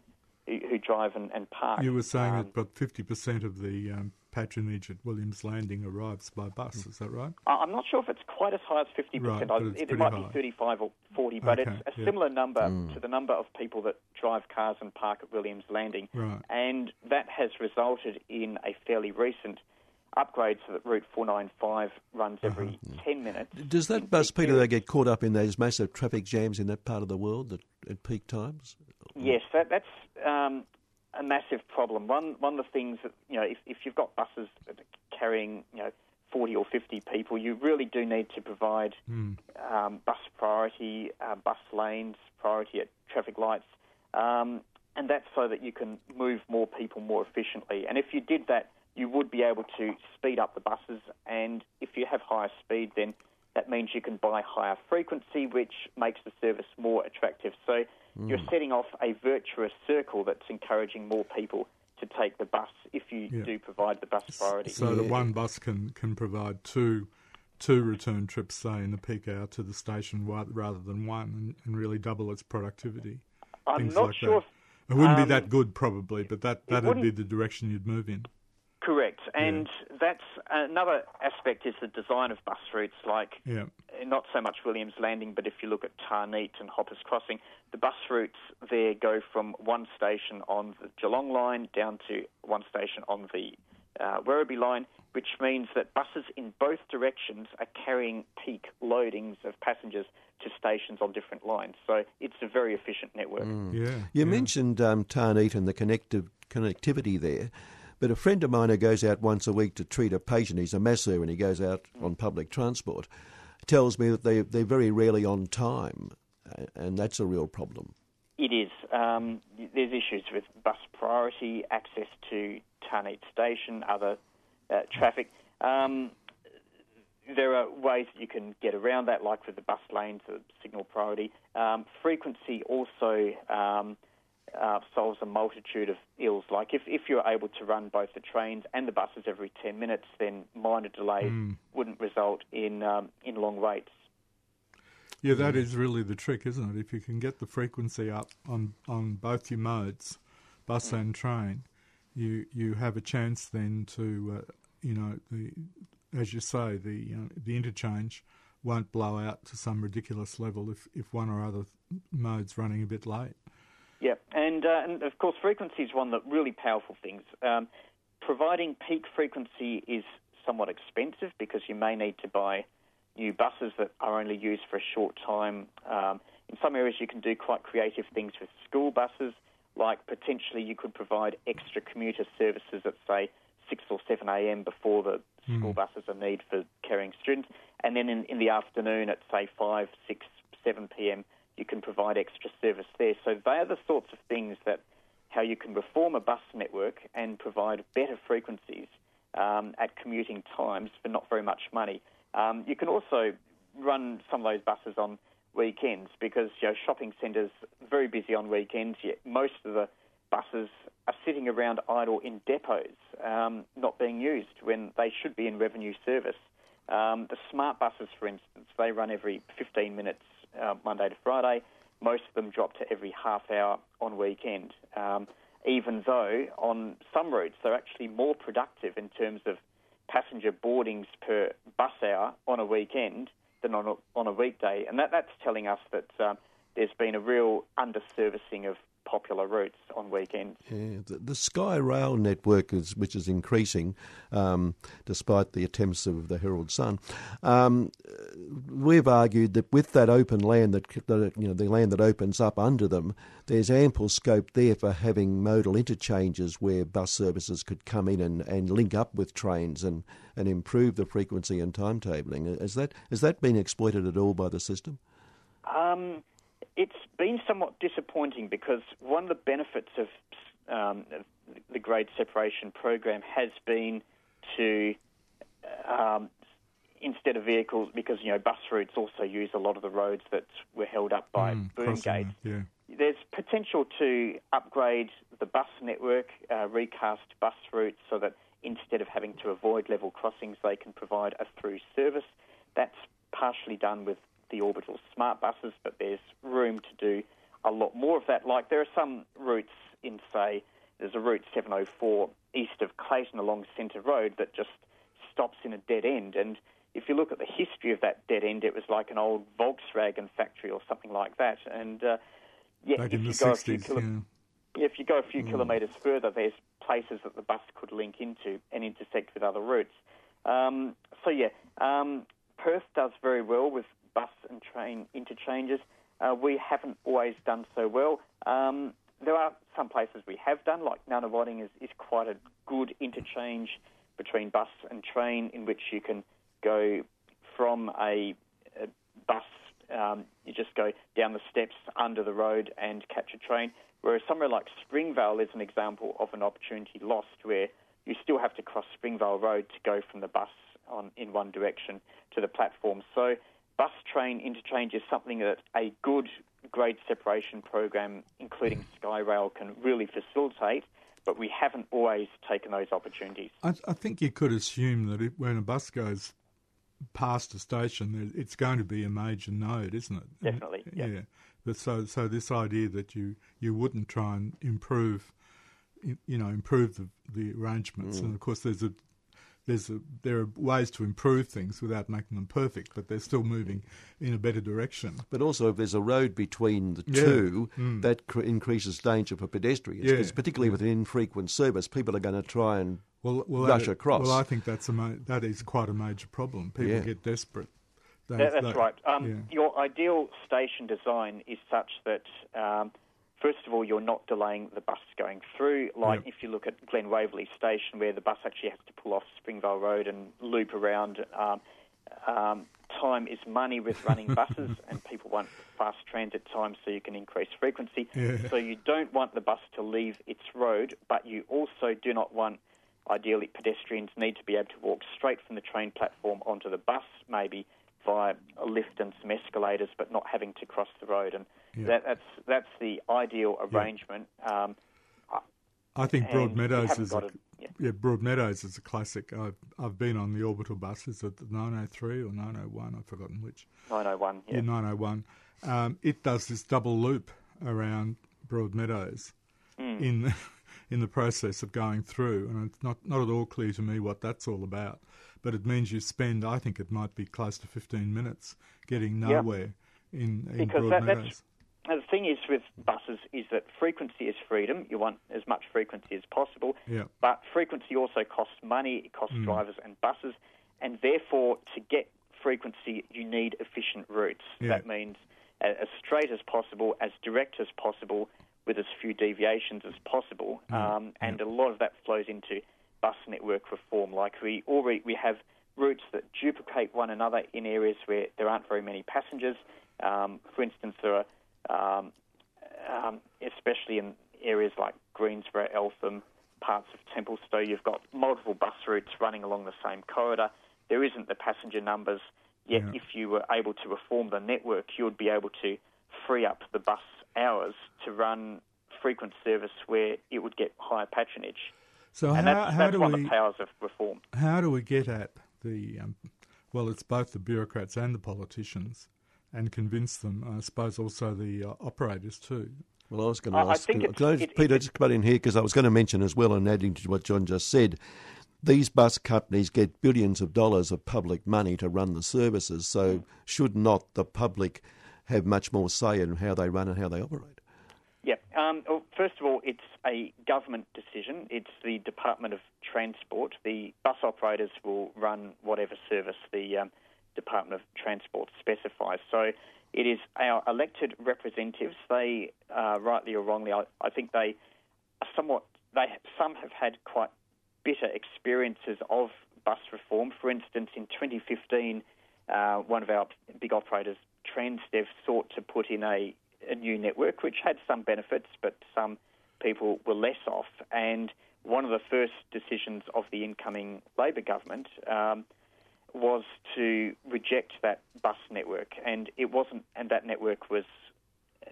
who, who drive and, and park. You were saying Um, that about 50% of the um, patronage at Williams Landing arrives by bus, is that right? I- I'm not sure if it's quite as high as 50%. Right, I- but it, might high. be 35 or 40, but Okay, it's a yeah. similar number to the number of people that drive cars and park at Williams Landing. Right. And that has resulted in a fairly recent upgrade so that Route 495 runs Uh-huh. every 10 minutes. Does that bus, Peter, they get caught up in those massive traffic jams in that part of the world at, at peak times? Yes, that, that's um, a massive problem. One one of the things that you know, if, if you've got buses that are carrying you know forty or fifty people, you really do need to provide um, bus priority, uh, bus lanes, priority at traffic lights, um, and that's so that you can move more people more efficiently. And if you did that, you would be able to speed up the buses. And if you have higher speed, then that means you can buy higher frequency, which makes the service more attractive. So you're setting off a virtuous circle that's encouraging more people to take the bus if you Yeah. do provide the bus priority. So that Yeah. one bus can, can provide two two return trips, say, in the peak hour to the station rather than one and, and really double its productivity. I'm things not like sure. that. It wouldn't um, be that good, probably, but that, that'd be the direction you'd move in. Correct, and that's another aspect is the design of bus routes. Like Yeah. not so much Williams Landing, but if you look at Tarneit and Hoppers Crossing, the bus routes there go from one station on the Geelong line down to one station on the uh, Werribee line, which means that buses in both directions are carrying peak loadings of passengers to stations on different lines. So it's a very efficient network. Yeah. You yeah. mentioned um, Tarneit and the connective, connectivity there, but a friend of mine who goes out once a week to treat a patient, he's a masseur and he goes out on public transport, tells me that they, they're very rarely on time, and that's a real problem. It is. Um, there's issues with bus priority, access to Tarneit Station, other uh, traffic. Um, there are ways that you can get around that, like with the bus lanes, the signal priority. Um, frequency also um, uh, solves a multitude of ills. Like if, if you're able to run both the trains and the buses every 10 minutes, then minor delays wouldn't result in, um, in long waits. Yeah, that is really the trick, isn't it? If you can get the frequency up on, on both your modes, bus and train, you you have a chance then to, uh, you know, the as you say, the uh, the interchange won't blow out to some ridiculous level if, if one or other mode's running a bit late. Yeah, and, uh, and of course, frequency is one of the really powerful things. Um, providing peak frequency is somewhat expensive because you may need to buy new buses that are only used for a short time. Um, in some areas, you can do quite creative things with school buses, like potentially you could provide extra commuter services at, say, 6 or 7 a.m. before the school buses are needed for carrying students. And then in, in the afternoon at, say, 5, 6, 7 p.m., you can provide extra service there. So they are the sorts of things that how you can reform a bus network and provide better frequencies um, at commuting times for not very much money. Um, you can also run some of those buses on weekends because you know shopping centres very busy on weekends. Yet most of the buses are sitting around idle in depots, um, not being used when they should be in revenue service. Um, the smart buses, for instance, they run every 15 minutes uh, Monday to Friday. Most of them drop to every half hour on weekend. Um, even though on some routes they're actually more productive in terms of passenger boardings per bus hour on a weekend than on a, on a weekday, and that, that's telling us that um, there's been a real underservicing of popular routes on weekends. Yeah, the, the Sky Rail network, is, which is increasing um, despite the attempts of the Herald Sun, um, we've argued that with that open land that, that you know the land that opens up under them, there's ample scope there for having modal interchanges where bus services could come in and, and link up with trains and, and improve the frequency and timetabling. Has that has that been exploited at all by the system? Um, it's been somewhat disappointing because one of the benefits of um, the grade separation program has been to um, instead of vehicles, because you know bus routes also use a lot of the roads that were held up by Mm, boom gates. Yeah. There's potential to upgrade the bus network, uh, recast bus routes so that instead of having to avoid level crossings, they can provide a through service. That's partially done with the orbital smart buses, but there's room to do a lot more of that. Like there are some routes in, say, there's a route 704 east of Clayton along Centre Road that just stops in a dead end. And if you look at the history of that dead end, it was like an old Volkswagen factory or something like that. And uh, yeah, if you go a few 60s, kilo- yeah. if you go a few kilometres further, there's places that the bus could link into and intersect with other routes. Um, so yeah, um, Perth does very well with bus and train interchanges. Uh, we haven't always done so well. Um, there are some places we have done, like Nunawading is, is quite a good interchange between bus and train, in which you can go from a, a bus, um, you just go down the steps under the road and catch a train. Whereas somewhere like Springvale is an example of an opportunity lost, where you still have to cross Springvale Road to go from the bus on in one direction to the platform. So bus train interchange is something that a good grade separation program, including SkyRail, can really facilitate. But we haven't always taken those opportunities. I, I think you could assume that it, when a bus goes past a station, it's going to be a major node, isn't it? And- Definitely, yeah. Yeah. But so, so this idea that you, you wouldn't try and improve, you you know, improve the, the arrangements, mm. and of course there's a there's a, there are ways to improve things without making them perfect, but they're still moving in a better direction. But also, if there's a road between the Yeah. two, Mm. that cr- increases danger for pedestrians. Yeah. Because particularly with an infrequent service, people are going to try and Well, well, rush that- across. Well, I think that's a ma- that is quite a major problem. People Yeah. get desperate. They- That, that's they- right. Um, yeah. Your ideal station design is such that, um, first of all, you're not delaying the bus going through. Like Yep. if you look at Glen Waverley Station, where the bus actually has to pull off Springvale Road and loop around. Um, um, time is money with running buses, and people want fast transit time so you can increase frequency. Yeah. So you don't want the bus to leave its road, but you also do not want ideally pedestrians need to be able to walk straight from the train platform onto the bus, maybe via a lift and some escalators, but not having to cross the road. And Yeah. that, that's that's the ideal arrangement. Um, I think Broadmeadows is got a, yeah. yeah, Broadmeadows is a classic. I've I've been on the orbital buses at the 903 or 901. I've forgotten which. 901. Yeah. Yeah, 901. Um, it does this double loop around Broadmeadows Hmm. in the, in the process of going through, and it's not not at all clear to me what that's all about. But it means you spend, I think, it might be close to 15 minutes getting Yeah. nowhere in, in Because that, Broadmeadows. that's the thing is with buses is that frequency is freedom. You want as much frequency as possible. Yeah. But frequency also costs money. It costs drivers and buses, and therefore to get frequency, you need efficient routes. Yeah. That means as straight as possible, as direct as possible, with as few deviations as possible. Um, and a lot of that flows into bus network reform. Like we already we have routes that duplicate one another in areas where there aren't very many passengers. Um, for instance, there are um, um, especially in areas like Greensborough, Eltham, parts of Templestowe, you've got multiple bus routes running along the same corridor. There isn't the passenger numbers, yet Yeah. if you were able to reform the network, you would be able to free up the bus hours to run frequent service where it would get higher patronage. So and how, that's, how that's do one we of the powers of reform. how do we get at the um, well? It's both the bureaucrats and the politicians, and convince them. I suppose also the uh, operators too. Well, I was going to I ask. think Can, it's- I, it- Peter, it- just come in here because I was going to mention as well, and adding to what John just said, these bus companies get billions of dollars of public money to run the services. So, should not the public have much more say in how they run and how they operate? Yeah. Um, well, first of all, it's a government decision. It's the Department of Transport. The bus operators will run whatever service the um, Department of Transport specifies. So it is our elected representatives. They, uh, rightly or wrongly, I, I think they are somewhat. They some have had quite bitter experiences of bus reform. For instance, in 2015, uh, one of our big operators, Transdev, sought to put in a, a new network, which had some benefits, but some people were less off. And one of the first decisions of the incoming Labor government um, was to reject that bus network, and it wasn't, and that network was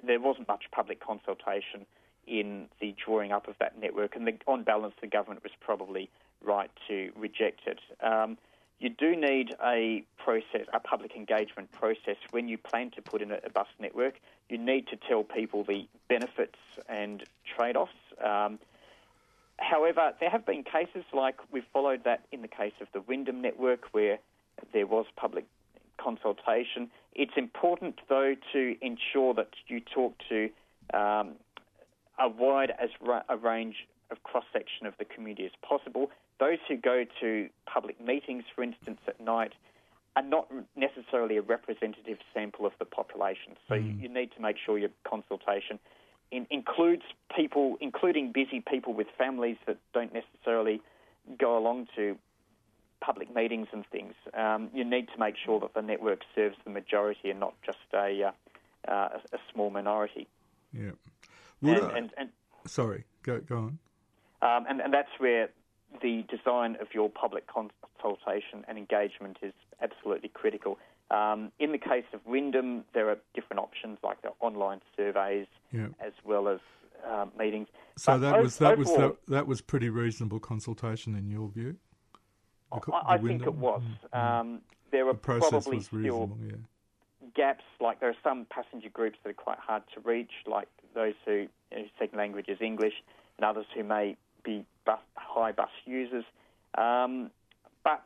there wasn't much public consultation in the drawing up of that network, and the, on balance, the government was probably right to reject it. Um, you do need a process, a public engagement process when you plan to put in a, a bus network. You need to tell people the benefits and trade-offs. Um, However, there have been cases like we've followed that in the case of the Wyndham network where there was public consultation. It's important, though, to ensure that you talk to um, a wide as ra- a range of cross section of the community as possible. Those who go to public meetings, for instance, at night, are not necessarily a representative sample of the population. So you, you need to make sure your consultation in, includes people, including busy people with families that don't necessarily go along to public meetings and things. Um, you need to make sure that the network serves the majority and not just a, uh, uh, a small minority. Yeah. And, I- and, and, sorry, go go on. um, and, and that's where the design of your public consultation and engagement is absolutely critical. Um, in the case of Wyndham, there are different options like the online surveys Yeah. as well as um, meetings. So But that was that was overall- that, that was pretty reasonable consultation in your view. The I, I think it was. Um, there are The probably still. Yeah. gaps. Like there are some passenger groups that are quite hard to reach, like those who whose second language is English, and others who may be bus, high bus users. Um, but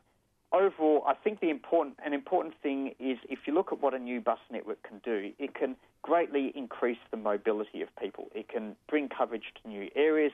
overall, I think the important an important thing is if you look at what a new bus network can do, it can greatly increase the mobility of people. It can bring coverage to new areas.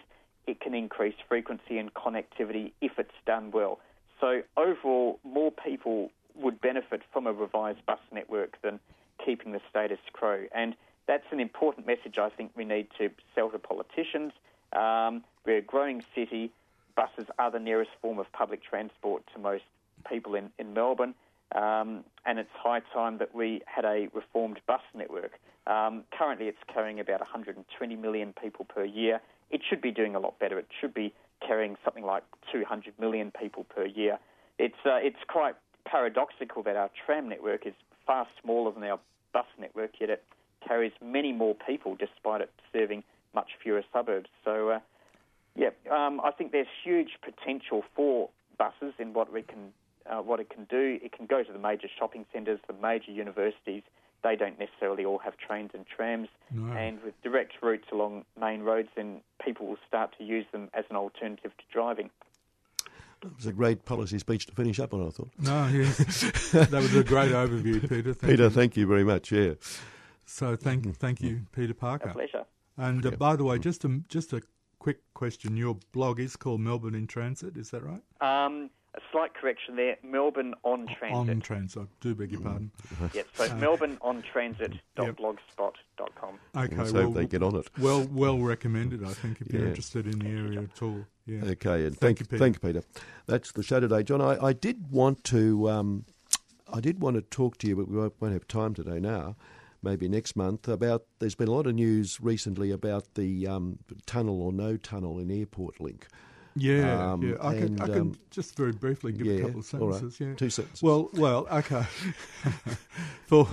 It can increase frequency and connectivity if it's done well. So overall, more people would benefit from a revised bus network than keeping the status quo. And that's an important message I think we need to sell to politicians. Um, we're a growing city. Buses are the nearest form of public transport to most people in, in Melbourne. Um, and it's high time that we had a reformed bus network. Um, currently, it's carrying about 120 million people per year. It should be doing a lot better. It should be carrying something like 200 million people per year. It's uh, it's quite paradoxical that our tram network is far smaller than our bus network, yet it carries many more people despite it serving much fewer suburbs. So, uh, yeah, um, I think there's huge potential for buses in what we can uh, what it can do. It can go to the major shopping centres, the major universities. They don't necessarily all have trains and trams, No. and with direct routes along main roads, then people will start to use them as an alternative to driving. It was a great policy speech to finish up on, I thought. No, yes. that was a great overview, Peter. Thank Peter, you. thank you very much. Yeah. So thank thank you, Peter Parker. A pleasure. And uh, by the way, just a just a quick question. Your blog is called Melbourne in Transit. Is that right? Um, a slight correction there. Melbourne on transit. On Transit. I do beg your pardon. Yes, so Melbourne on transit.blogspot.com. Okay. Let's well, hope they get on it. well, well recommended. I think if you're interested in the area at all. Yeah. Okay, and Thank thank, you, Peter. thank you, Peter. That's the show today, John. I, I did want to, um, I did want to talk to you, but we won't, won't have time today. Now, maybe next month. About there's been a lot of news recently about the um, tunnel or no tunnel in Airport Link. Yeah, Um, yeah. I can, and, I can um, just very briefly give yeah, a couple of right. sentences. Yeah. Two sentences. Well, well, okay. for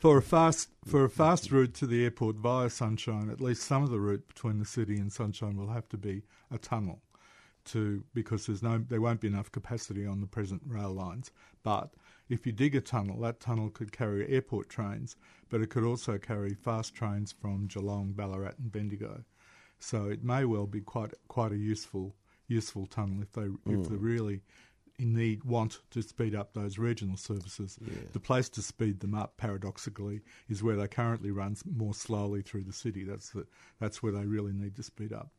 for a fast for a fast route to the airport via Sunshine, at least some of the route between the city and Sunshine will have to be a tunnel, to because there's no there won't be enough capacity on the present rail lines. But if you dig a tunnel, that tunnel could carry airport trains, but it could also carry fast trains from Geelong, Ballarat, and Bendigo. So it may well be quite quite a useful useful tunnel if they if they really in need want to speed up those regional services. The place to speed them up, paradoxically, is where they currently run more slowly through the city. That's the, that's where they really need to speed up.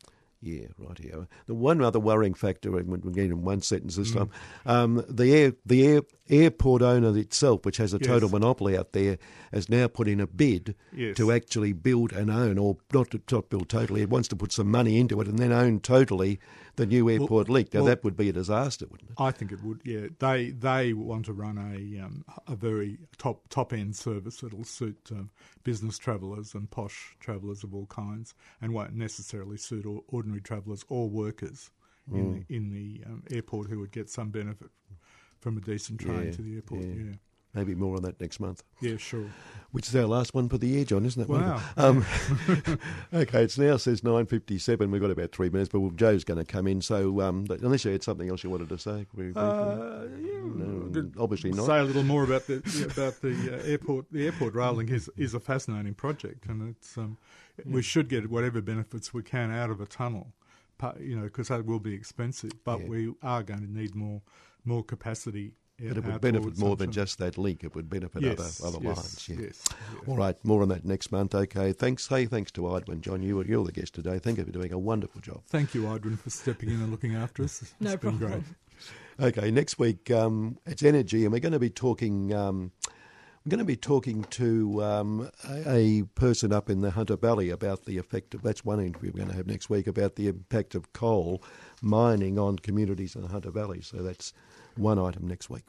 Yeah, right here. The one other worrying factor, we're in one sentence Mm. this time, um, the air, the air, airport owner itself, which has a total Yes. monopoly out there, has now put in a bid Yes. to actually build and own, or not to not build totally. It wants to put some money into it and then own totally the new airport link. Now well- that would be a disaster, wouldn't it? I think it would. Yeah, they they want to run a um, a very top top end service that'll suit um, business travellers and posh travellers of all kinds, and won't necessarily suit ordinary travellers or workers in the in the um, airport who would get some benefit from a decent train Yeah, to the airport. yeah. Yeah. Maybe more on that next month. yeah, sure. Which is our last one for the year, John, isn't it? Wow. Um, okay, it's now says nine fifty-seven. We've got about three minutes, but well, Joe's going to come in. So um, unless you had something else you wanted to say, briefly. Uh, yeah, No, obviously not. Say a little more about the about the uh, airport. The airport railing is is a fascinating project, and it's um, we should get whatever benefits we can out of a tunnel, you know, because that will be expensive. But Yeah. we are going to need more more capacity. But it would benefit more than just that link. It would benefit yes, other other yes, lines. Yeah. Yes, yes. All right, more on that next month. Okay, thanks. Hey, thanks to Idwin, John. you, you're the guest today. Thank you for doing a wonderful job. Thank you, Idwin, for stepping in and looking after us. It's No been problem. great. Okay, next week um, it's energy, and we're going to be talking. Um, we're going to be talking to um, a, a person up in the Hunter Valley about the effect of. That's one interview we're going to have next week about the impact of coal mining on communities in the Hunter Valley. So that's one item next week.